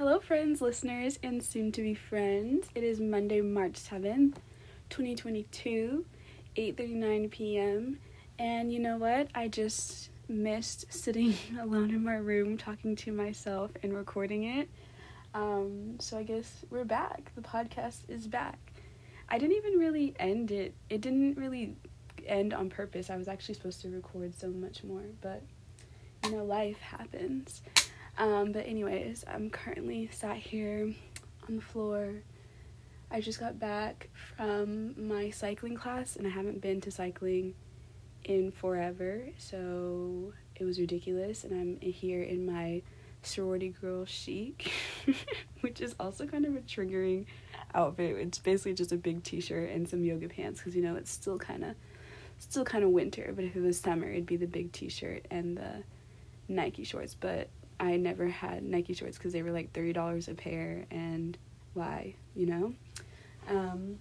Hello, friends, listeners, and soon to be friends. It is Monday, March 7th, 2022, 8:39 p.m. And you know what? I just missed sitting alone in my room talking to myself and recording it. Um, so I guess we're back. The podcast is back. I didn't even really end it. It didn't really end on purpose. I was actually supposed to record so much more, but you know, life happens. Um, but anyways, I'm currently sat here on the floor. I just got back from my cycling class and I haven't been to cycling in forever, so it was ridiculous and I'm here in my sorority girl chic, which is also kind of a triggering outfit. It's basically just a big t-shirt and some yoga pants cuz you know it's still kind of still kind of winter, but if it was summer, it'd be the big t-shirt and the Nike shorts, but I never had Nike shorts because they were like thirty dollars a pair, and why, you know? Um,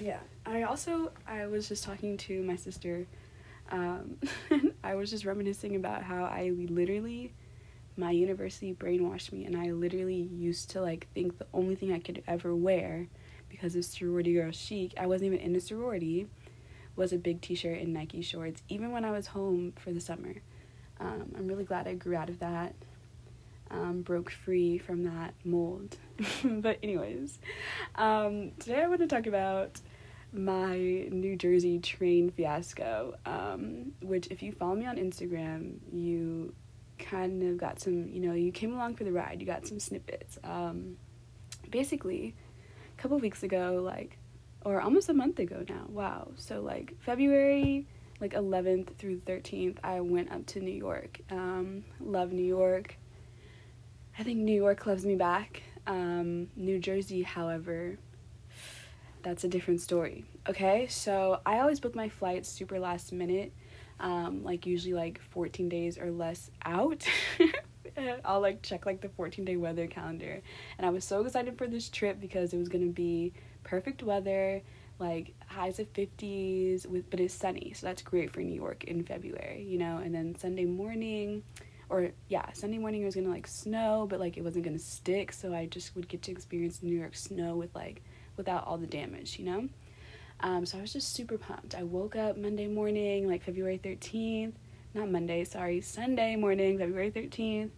yeah, I also I was just talking to my sister. Um, I was just reminiscing about how I literally, my university brainwashed me, and I literally used to like think the only thing I could ever wear because of sorority girl chic. I wasn't even in a sorority. Was a big T-shirt and Nike shorts, even when I was home for the summer. Um, I'm really glad I grew out of that, um, broke free from that mold. but, anyways, um, today I want to talk about my New Jersey train fiasco, um, which, if you follow me on Instagram, you kind of got some, you know, you came along for the ride, you got some snippets. Um, basically, a couple weeks ago, like, or almost a month ago now, wow. So, like, February like 11th through 13th, I went up to New York. Um, love New York. I think New York loves me back. Um, New Jersey, however, that's a different story. Okay, so I always book my flights super last minute, um, like usually like 14 days or less out. I'll like check like the 14 day weather calendar. And I was so excited for this trip because it was gonna be perfect weather like highs of 50s with but it's sunny so that's great for new york in february you know? And then sunday morning or yeah sunday morning it was gonna like snow but like it wasn't gonna stick so i just would get to experience new york snow with like without all the damage you know? Um, so i was just super pumped. I woke up monday morning like february 13th not monday sorry sunday morning february 13th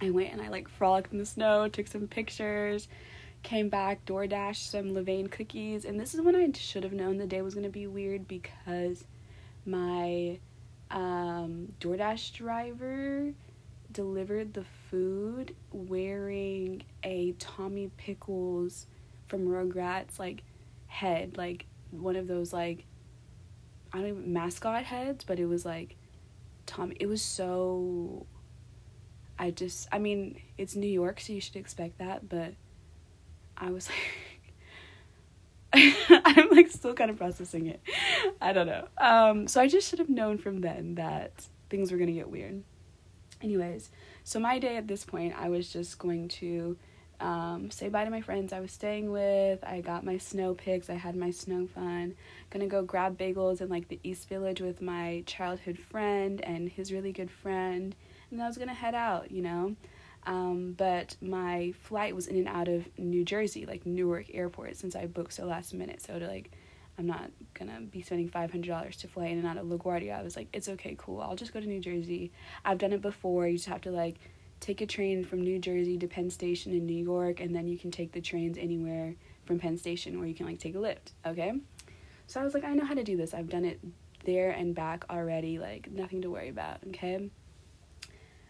i went and i like frolicked in the snow took some pictures came back, DoorDash some Levain cookies, and this is when I should have known the day was gonna be weird because my um, DoorDash driver delivered the food wearing a Tommy Pickles from Rugrats like head, like one of those like I don't even mascot heads, but it was like Tommy. It was so. I just, I mean, it's New York, so you should expect that, but I was like, I'm like still kind of processing it. I don't know. Um, so I just should have known from then that things were gonna get weird. Anyways, so my day at this point, I was just going to um, say bye to my friends I was staying with. I got my snow pics. I had my snow fun. Gonna go grab bagels in like the East Village with my childhood friend and his really good friend. And I was gonna head out, you know. Um, but my flight was in and out of New Jersey, like Newark Airport, since I booked so last minute. So to like, I'm not gonna be spending five hundred dollars to fly in and out of LaGuardia. I was like, it's okay, cool. I'll just go to New Jersey. I've done it before. You just have to like take a train from New Jersey to Penn Station in New York, and then you can take the trains anywhere from Penn Station, or you can like take a Lyft. Okay. So I was like, I know how to do this. I've done it there and back already. Like nothing to worry about. Okay.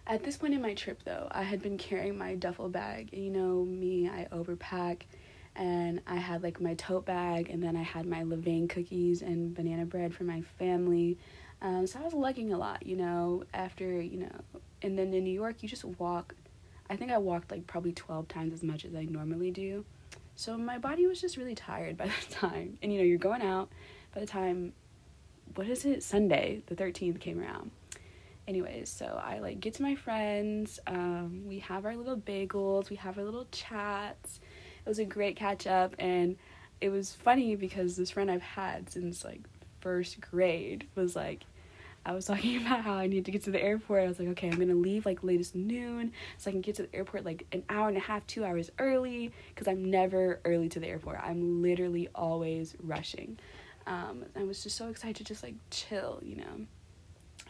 At this point in my trip, though, I had been carrying my duffel bag. You know, me, I overpack, and I had like my tote bag, and then I had my Levain cookies and banana bread for my family. Um, so I was lugging a lot, you know, after, you know, and then in New York, you just walk. I think I walked like probably 12 times as much as I normally do. So my body was just really tired by the time. And you know, you're going out by the time, what is it? Sunday, the 13th came around anyways so i like get to my friends um, we have our little bagels we have our little chats it was a great catch up and it was funny because this friend i've had since like first grade was like I was talking about how I need to get to the airport. I was like, okay, I'm gonna leave like latest noon so I can get to the airport like an hour and a half, two hours early because I'm never early to the airport. I'm literally always rushing. Um, I was just so excited to just like chill, you know.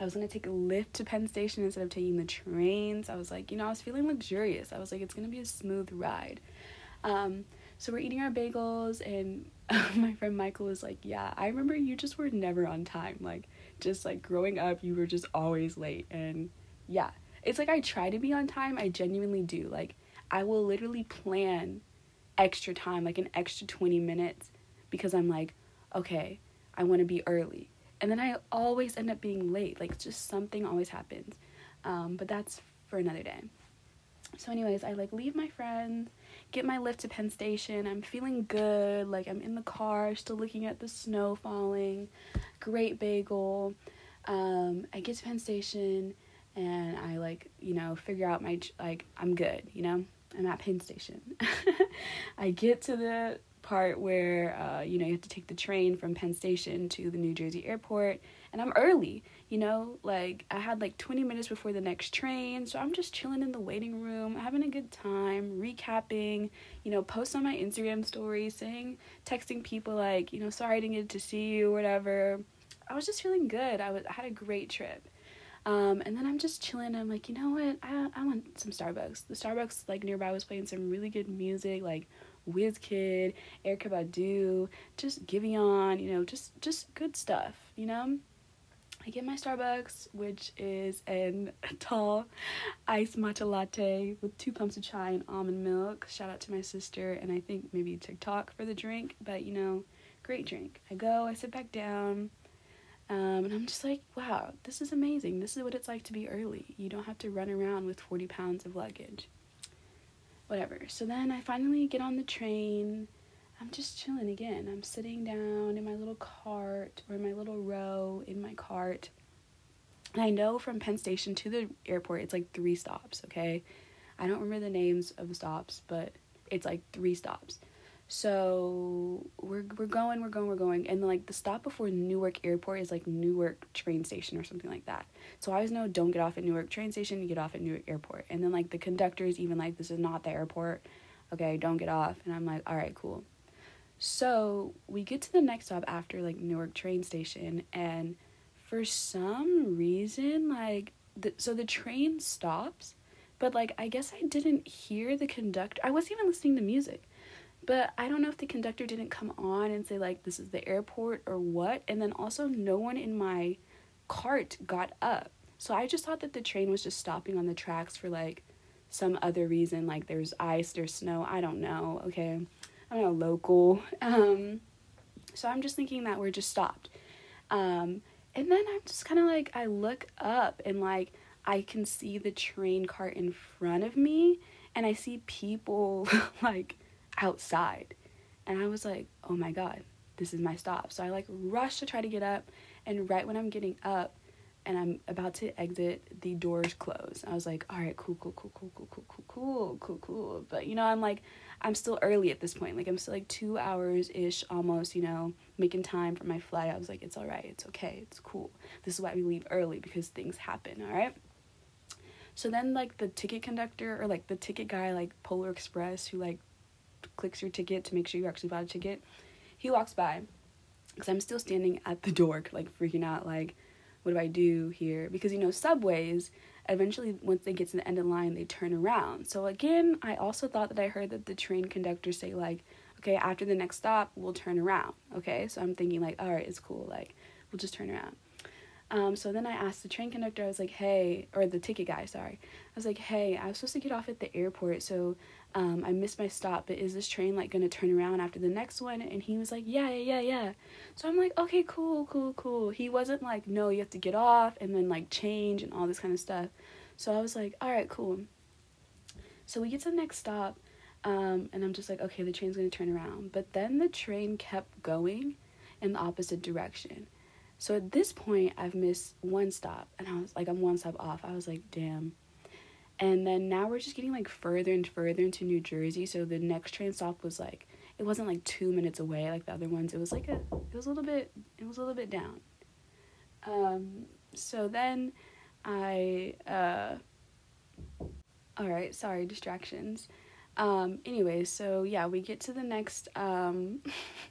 I was gonna take a Lyft to Penn Station instead of taking the trains. I was like, you know, I was feeling luxurious. I was like, it's gonna be a smooth ride. Um, so we're eating our bagels, and my friend Michael was like, yeah, I remember you just were never on time. Like, just like growing up, you were just always late. And yeah, it's like I try to be on time. I genuinely do. Like, I will literally plan extra time, like an extra 20 minutes, because I'm like, okay, I want to be early. And then I always end up being late. Like, just something always happens. Um, but that's for another day. So, anyways, I like leave my friends, get my Lyft to Penn Station. I'm feeling good. Like, I'm in the car, still looking at the snow falling. Great bagel. Um, I get to Penn Station and I like, you know, figure out my, like, I'm good, you know? I'm at Penn Station. I get to the part where uh, you know you have to take the train from Penn Station to the New Jersey airport, and I'm early. You know, like I had like 20 minutes before the next train, so I'm just chilling in the waiting room, having a good time, recapping. You know, post on my Instagram story, saying, texting people like, you know, sorry I didn't get to see you, whatever. I was just feeling good. I was I had a great trip. Um, and then I'm just chilling. I'm like, you know what? I I want some Starbucks. The Starbucks like nearby was playing some really good music, like Wizkid, Erykah Badu, just Giveon, you know, just just good stuff, you know. I get my Starbucks, which is a tall iced matcha latte with two pumps of chai and almond milk. Shout out to my sister and I think maybe TikTok for the drink, but you know, great drink. I go, I sit back down, um, and I'm just like, wow, this is amazing. This is what it's like to be early. You don't have to run around with 40 pounds of luggage whatever. So then I finally get on the train. I'm just chilling again. I'm sitting down in my little cart or my little row in my cart. And I know from Penn Station to the airport, it's like three stops, okay? I don't remember the names of the stops, but it's like three stops. So we're we're going, we're going, we're going, and like the stop before Newark Airport is like Newark train station or something like that. So I always know don't get off at Newark train station, you get off at Newark Airport. And then like the conductor is even like this is not the airport. Okay, don't get off. And I'm like, all right, cool. So we get to the next stop after like Newark train station, and for some reason, like the, so the train stops, but like I guess I didn't hear the conductor. I wasn't even listening to music. But I don't know if the conductor didn't come on and say, like, this is the airport or what. And then also, no one in my cart got up. So I just thought that the train was just stopping on the tracks for like some other reason, like there's ice, there's snow, I don't know, okay? I'm not local. Um, so I'm just thinking that we're just stopped. Um, and then I'm just kind of like, I look up and like I can see the train cart in front of me, and I see people like outside. And I was like, oh my God, this is my stop. So I like rush to try to get up. And right when I'm getting up and I'm about to exit, the doors close. I was like, all right, cool, cool, cool, cool, cool, cool, cool, cool, cool, cool. But you know, I'm like, I'm still early at this point. Like I'm still like two hours ish almost, you know, making time for my flight. I was like, it's all right, it's okay, it's cool. This is why we leave early because things happen, all right? So then like the ticket conductor or like the ticket guy like Polar Express who like clicks your ticket to make sure you actually bought a ticket. He walks by because I'm still standing at the door, like freaking out, like, what do I do here? Because you know, subways eventually, once they get to the end of the line, they turn around. So again, I also thought that I heard that the train conductor say like, okay, after the next stop, we'll turn around. Okay, so I'm thinking like, all right, it's cool, like, we'll just turn around. Um, so then I asked the train conductor, I was like, hey, or the ticket guy, sorry. I was like, hey, I was supposed to get off at the airport, so um, I missed my stop, but is this train like gonna turn around after the next one? And he was like, yeah, yeah, yeah, yeah. So I'm like, okay, cool, cool, cool. He wasn't like, no, you have to get off and then like change and all this kind of stuff. So I was like, all right, cool. So we get to the next stop, um, and I'm just like, okay, the train's gonna turn around. But then the train kept going in the opposite direction. So at this point, I've missed one stop, and I was like, I'm one stop off. I was like, damn and then now we're just getting like further and further into New Jersey. So the next train stop was like it wasn't like two minutes away like the other ones. It was like a it was a little bit it was a little bit down. Um so then I uh all right, sorry, distractions. Um anyway, so yeah, we get to the next um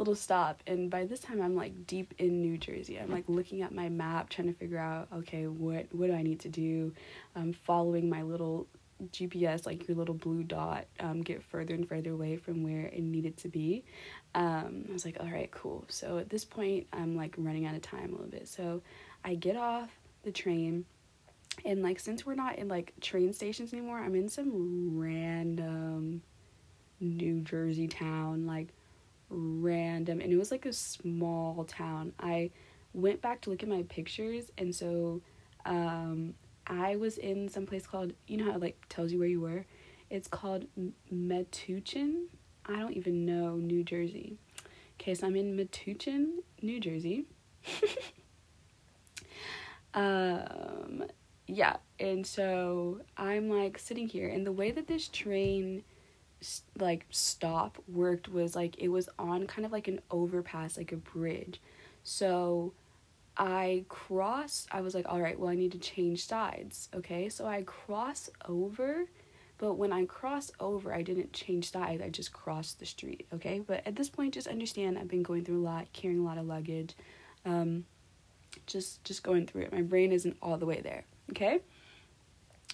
little stop and by this time I'm like deep in New Jersey. I'm like looking at my map trying to figure out okay, what what do I need to do? I'm following my little GPS, like your little blue dot, um, get further and further away from where it needed to be. Um, I was like, all right, cool. So at this point, I'm like running out of time a little bit. So I get off the train, and like since we're not in like train stations anymore, I'm in some random New Jersey town, like random, and it was like a small town. I went back to look at my pictures, and so um, I was in some place called you know how it like tells you where you were. It's called Metuchen. I don't even know New Jersey. Okay, so I'm in Metuchen, New Jersey. um, yeah, and so I'm like sitting here, and the way that this train like stop worked was like it was on kind of like an overpass, like a bridge. So I cross, I was like, all right, well, I need to change sides. Okay, so I cross over, but when I cross over, I didn't change sides, I just crossed the street. Okay, but at this point, just understand I've been going through a lot, carrying a lot of luggage, um, just just going through it. My brain isn't all the way there. Okay,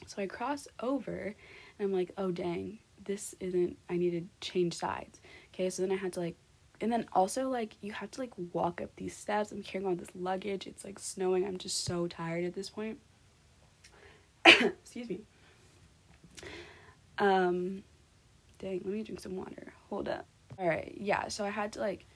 so I cross over, and I'm like, oh dang, this isn't. I need to change sides. Okay, so then I had to like and then also like you have to like walk up these steps. I'm carrying all this luggage. It's like snowing. I'm just so tired at this point. Excuse me. Um dang let me drink some water. Hold up. All right yeah so i had to like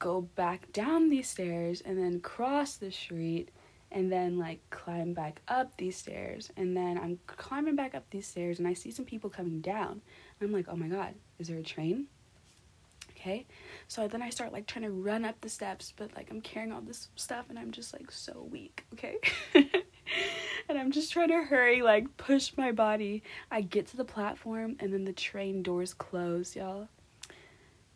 go back down these stairs and then cross the street and then like climb back up these stairs and then i'm climbing back up these stairs and i see some people coming down. I'm like oh my god is there a train? Okay. So then i start like trying to run up the steps but like i'm carrying all this stuff and i'm just like so weak okay? And i'm just trying to hurry like push my body. I get to the platform and then the train doors close y'all.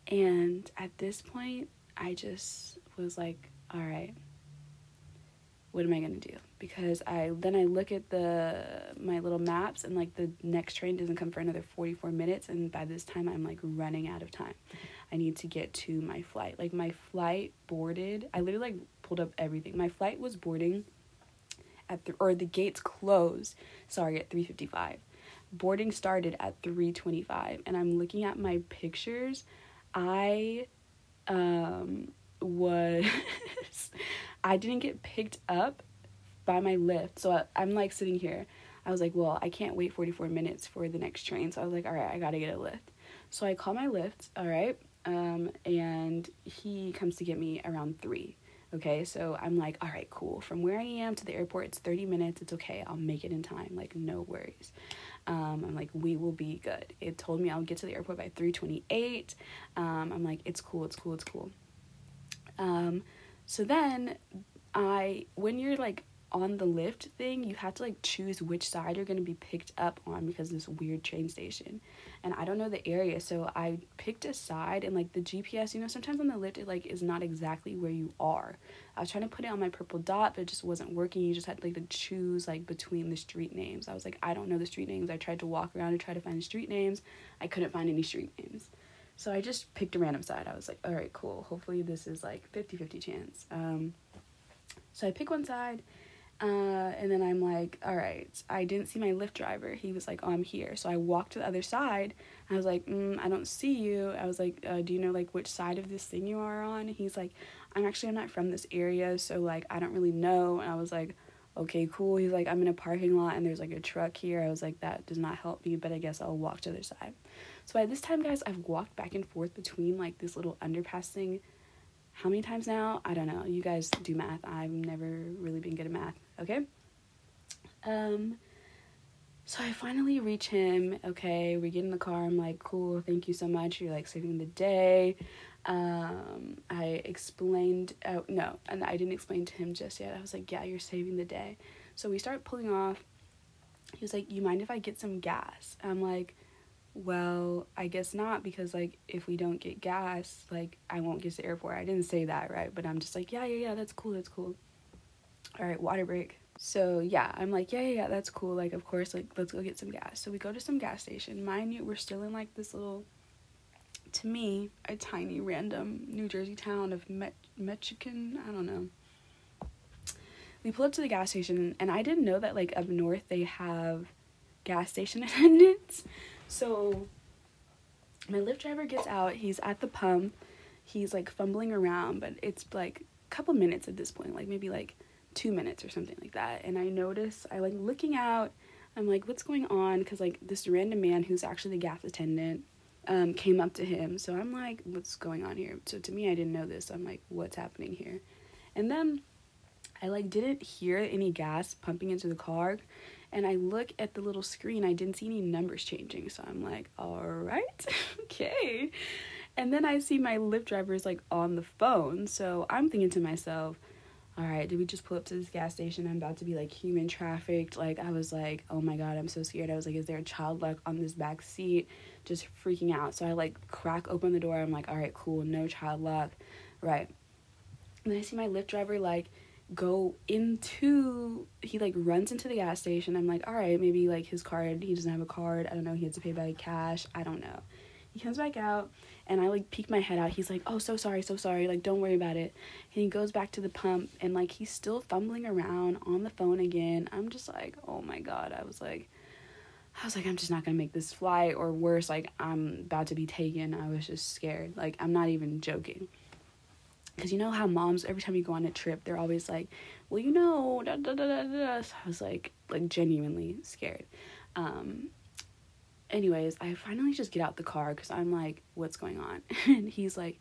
And at this point i just was like all right what am i to do because i then i look at the my little maps and like the next train doesn't come for another 44 minutes and by this time i'm like running out of time I need to get to my flight. Like my flight boarded. I literally like pulled up everything. My flight was boarding at the or the gates closed. Sorry, at 3:55. Boarding started at 3:25 and I'm looking at my pictures. I um was I didn't get picked up by my Lyft. So I, I'm like sitting here. I was like, well, I can't wait 44 minutes for the next train. So I was like, all right, I gotta get a Lyft. So I call my Lyft, all right, um, and he comes to get me around three. Okay, so I'm like, all right, cool. From where I am to the airport, it's 30 minutes. It's okay. I'll make it in time. Like, no worries. Um, I'm like, we will be good. It told me I'll get to the airport by 328. Um, I'm like, it's cool, it's cool, it's cool. Um, so then I, when you're like on the Lyft thing, you have to like choose which side you're gonna be picked up on because this weird train station. And I don't know the area, so I picked a side and like the GPS, you know, sometimes on the Lyft it like is not exactly where you are. I was trying to put it on my purple dot, but it just wasn't working. You just had like to choose like between the street names. I was like, I don't know the street names. I tried to walk around and try to find the street names. I couldn't find any street names. So I just picked a random side. I was like, all right, cool. Hopefully this is like 50-50 chance. Um, so I pick one side uh, and then I'm like, all right, I didn't see my Lyft driver. He was like, oh, I'm here. So I walked to the other side. I was like, mm, I don't see you. I was like, uh, do you know like which side of this thing you are on? He's like, I'm actually I'm not from this area, so like I don't really know. And I was like, okay, cool. He's like, I'm in a parking lot and there's like a truck here. I was like, that does not help me, but I guess I'll walk to the other side. So by this time, guys, I've walked back and forth between like this little underpass thing how many times now? I don't know. You guys do math. I've never really been good at math. Okay. Um. So I finally reach him. Okay, we get in the car. I'm like, cool. Thank you so much. You're like saving the day. Um, I explained. Oh no, and I didn't explain to him just yet. I was like, yeah, you're saving the day. So we start pulling off. He was like, you mind if I get some gas? I'm like, well, I guess not because like if we don't get gas, like I won't get to the airport. I didn't say that, right? But I'm just like, yeah, yeah, yeah, that's cool, that's cool. all right, water break. So yeah, I'm like, yeah, yeah, yeah, that's cool. Like, of course, like, let's go get some gas. So we go to some gas station. Mind you, we're still in like this little, to me, a tiny random New Jersey town of Metuchen. I don't know. We pull up to the gas station, and I didn't know that like up north they have gas station attendants. So my Lyft driver gets out. He's at the pump. He's like fumbling around, but it's like a couple minutes at this point, like maybe like two minutes or something like that. And I notice, I like looking out, I'm like, what's going on? Because like this random man who's actually the gas attendant um, came up to him. So I'm like, what's going on here? So to me, I didn't know this. I'm like, what's happening here? And then I like didn't hear any gas pumping into the car. And I look at the little screen, I didn't see any numbers changing. So I'm like, all right, okay. And then I see my Lyft driver is like on the phone. So I'm thinking to myself, all right, did we just pull up to this gas station? I'm about to be like human trafficked. Like, I was like, oh my god, I'm so scared. I was like, is there a child lock on this back seat? Just freaking out. So I like crack open the door. I'm like, all right, cool, no child lock. Right. And then I see my Lyft driver like go into, he like runs into the gas station. I'm like, all right, maybe like his card, he doesn't have a card. I don't know, he has to pay by cash. I don't know. He comes back out and I like peek my head out. He's like, "Oh, so sorry, so sorry. Like, don't worry about it." And he goes back to the pump and like he's still fumbling around on the phone again. I'm just like, "Oh my god." I was like I was like, I'm just not gonna make this flight, or worse, like I'm about to be taken. I was just scared. Like I'm not even joking. Cause you know how moms every time you go on a trip, they're always like, "Well, you know," da, da, da, da, da. So I was like, like genuinely scared. Um, anyways, I finally just get out the car because I'm like, what's going on? and he's like,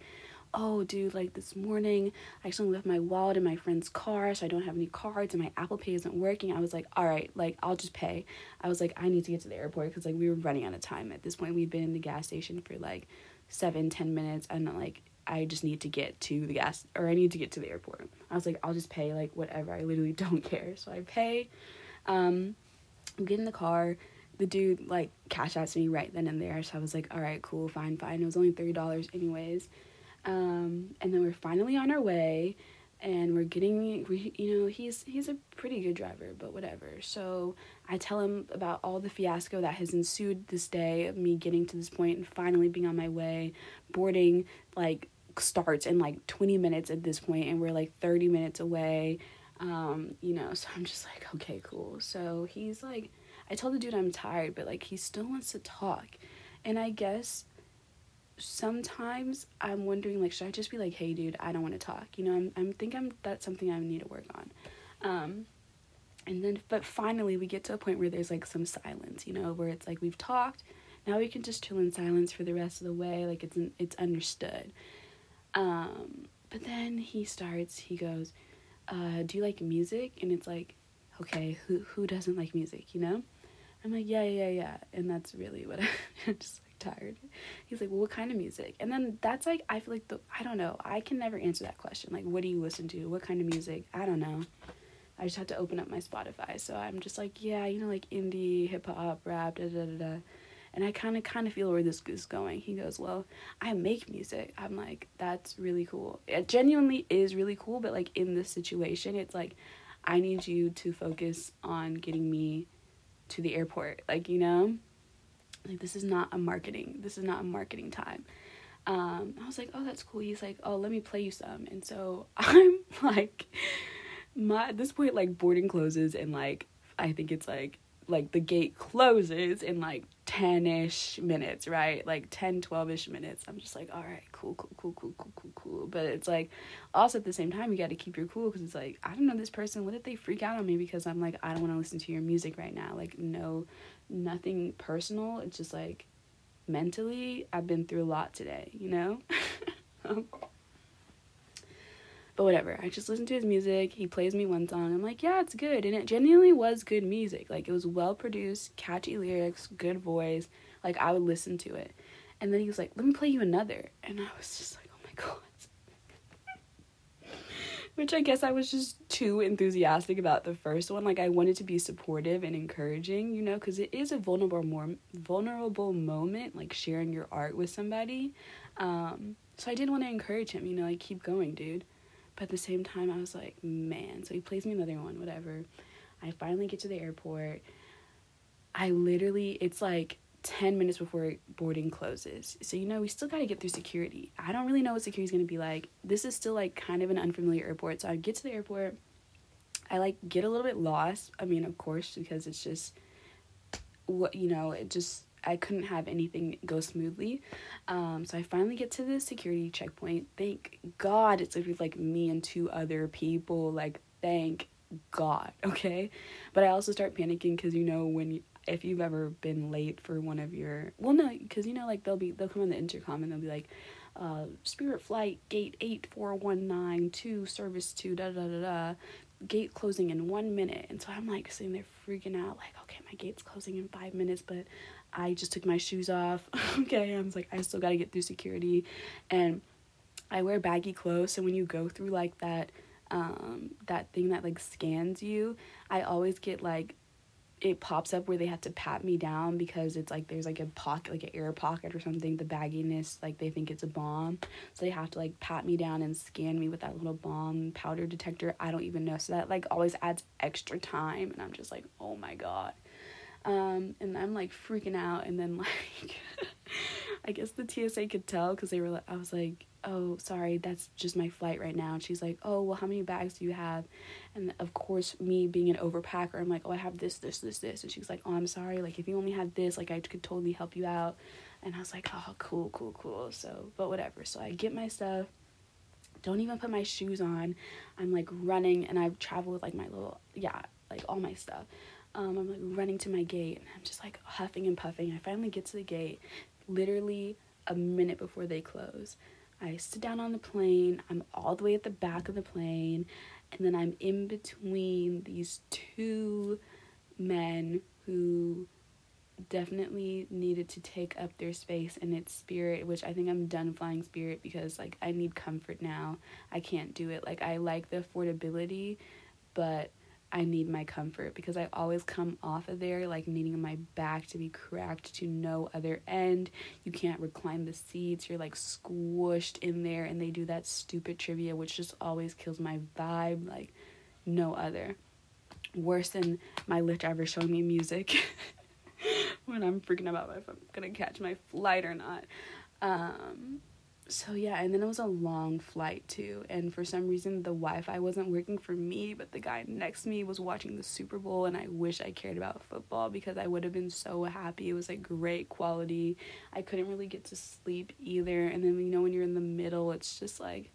oh, dude, like this morning, I actually left my wallet in my friend's car, so I don't have any cards, and my Apple Pay isn't working. I was like, all right, like I'll just pay. I was like, I need to get to the airport because like we were running out of time at this point. We'd been in the gas station for like seven, ten minutes, and like I just need to get to the gas or I need to get to the airport. I was like, I'll just pay like whatever. I literally don't care. So I pay. Um, get in the car the dude like cash outs me right then and there. So I was like, all right, cool, fine, fine. It was only thirty dollars anyways. Um, and then we're finally on our way, and we're getting we you know he's he's a pretty good driver, but whatever. So I tell him about all the fiasco that has ensued this day of me getting to this point and finally being on my way, boarding like starts in like 20 minutes at this point and we're like 30 minutes away um you know so i'm just like okay cool so he's like I tell the dude I'm tired, but like he still wants to talk. And I guess sometimes I'm wondering like should I just be like, "Hey dude, I don't want to talk." You know, I'm I'm think I'm that's something I need to work on. Um and then but finally we get to a point where there's like some silence, you know, where it's like we've talked, now we can just chill in silence for the rest of the way, like it's it's understood. Um but then he starts, he goes, uh, do you like music? And it's like, okay, who who doesn't like music, you know? I'm like, yeah, yeah, yeah. And that's really what I, am just like tired. He's like, well, what kind of music? And then that's like, I feel like the, I don't know. I can never answer that question. Like, what do you listen to? What kind of music? I don't know. I just had to open up my Spotify. So I'm just like, yeah, you know, like indie, hip hop, rap, da da da da. And I kind of kind of feel where this is going. He goes, well, I make music. I'm like, that's really cool. It genuinely is really cool. But like in this situation, it's like, I need you to focus on getting me to the airport. Like, you know, like this is not a marketing. This is not a marketing time. Um, I was like, oh, that's cool. He's like, oh, let me play you some. And so I'm like, my at this point, like boarding closes and like I think it's like like the gate closes in like 10ish minutes, right? Like 10, 12ish minutes. I'm just like, all right, cool, cool, cool, cool, cool, cool, cool. But it's like, also at the same time, you got to keep your cool because it's like, I don't know this person. What if they freak out on me because I'm like, I don't want to listen to your music right now? Like, no, nothing personal. It's just like, mentally, I've been through a lot today, you know? Um, But whatever. I just listen to his music. He plays me one song. I'm like, yeah, it's good. And it genuinely was good music. Like it was well produced, catchy lyrics, good voice. Like I would listen to it. And then he was like, let me play you another. And I was just like, oh my god. Which I guess I was just too enthusiastic about the first one. Like I wanted to be supportive and encouraging, you know, because it is a vulnerable more vulnerable moment, like sharing your art with somebody. Um, so I did want to encourage him, you know, like keep going, dude. But at the same time, I was like, man. So he plays me another one, whatever. I finally get to the airport. I literally, it's like 10 minutes before boarding closes. So, you know, we still got to get through security. I don't really know what security's going to be like. This is still like kind of an unfamiliar airport. So, I get to the airport. I like get a little bit lost. I mean, of course, because it's just what, you know, it just, I couldn't have anything go smoothly. Um, so I finally get to the security checkpoint. Thank God it's like me and two other people. Like, thank God, okay? But I also start panicking because you know when if you've ever been late for one of your well no because you know like they'll be they'll come on the intercom and they'll be like uh, spirit flight gate 8419 to service 2 da da da da gate closing in one minute and so i'm like sitting there freaking out like okay my gate's closing in five minutes but i just took my shoes off okay? I was like i still got to get through security. And i wear baggy clothes so when you go through like that um that thing that like scans you i always get like it pops up where they have to pat me down because it's like there's like a pocket like an air pocket or something the bagginess like they think it's a bomb. So they have to like pat me down and scan me with that little bomb powder detector. I don't even know. So that like always adds extra time and i'm just like oh my god um, and i'm like freaking out. And then like i guess the tsa could tell because they were like i was like oh sorry that's just my flight right now. And she's like oh well how many bags do you have? And of course me being an overpacker i'm like oh i have this this this this. And she's like oh i'm sorry. Like if you only had this like i could totally help you out. And i was like oh cool cool cool. So but whatever. So i get my stuff. Don't even put my shoes on. I'm like running and i travel with like my little yeah like all my stuff um, i'm like running to my gate and i'm just like huffing and puffing i finally get to the gate literally a minute before they close I sit down on the plane. I'm all the way at the back of the plane. And then I'm in between these two men who definitely needed to take up their space and its spirit which i think i'm done flying spirit because like i need comfort now i can't do it like i like the affordability but I need my comfort because I always come off of there like needing my back to be cracked to no other end. You can't recline the seats, you're like squished in there, and they do that stupid trivia, which just always kills my vibe like no other. Worse than my Lyft driver showing me music when I'm freaking about if I'm gonna catch my flight or not. Um, so yeah, and then it was a long flight too. And for some reason, the Wi Fi wasn't working for me, but the guy next to me was watching the Super Bowl. And I wish I cared about football because I would have been so happy. It was like great quality. I couldn't really get to sleep either. And then, you know, when you're in the middle, it's just like.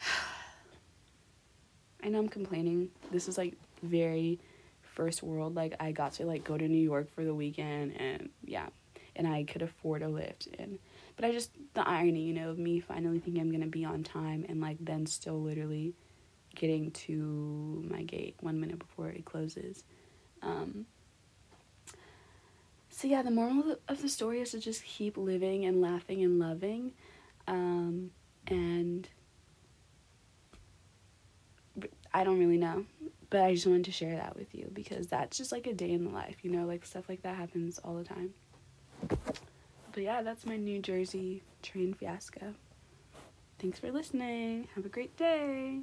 I know I'm complaining. This is like very first world. Like, I got to like go to New York for the weekend, and yeah, and I could afford a Lyft. And but I just the irony, you know, of me finally thinking I'm gonna be on time and like then still literally getting to my gate one minute before it closes. Um, so yeah, the moral of the story is to just keep living and laughing and loving, um, and I don't really know, but I just wanted to share that with you because that's just like a day in the life, you know, like stuff like that happens all the time. But yeah, that's my New Jersey train fiasco. Thanks for listening. Have a great day.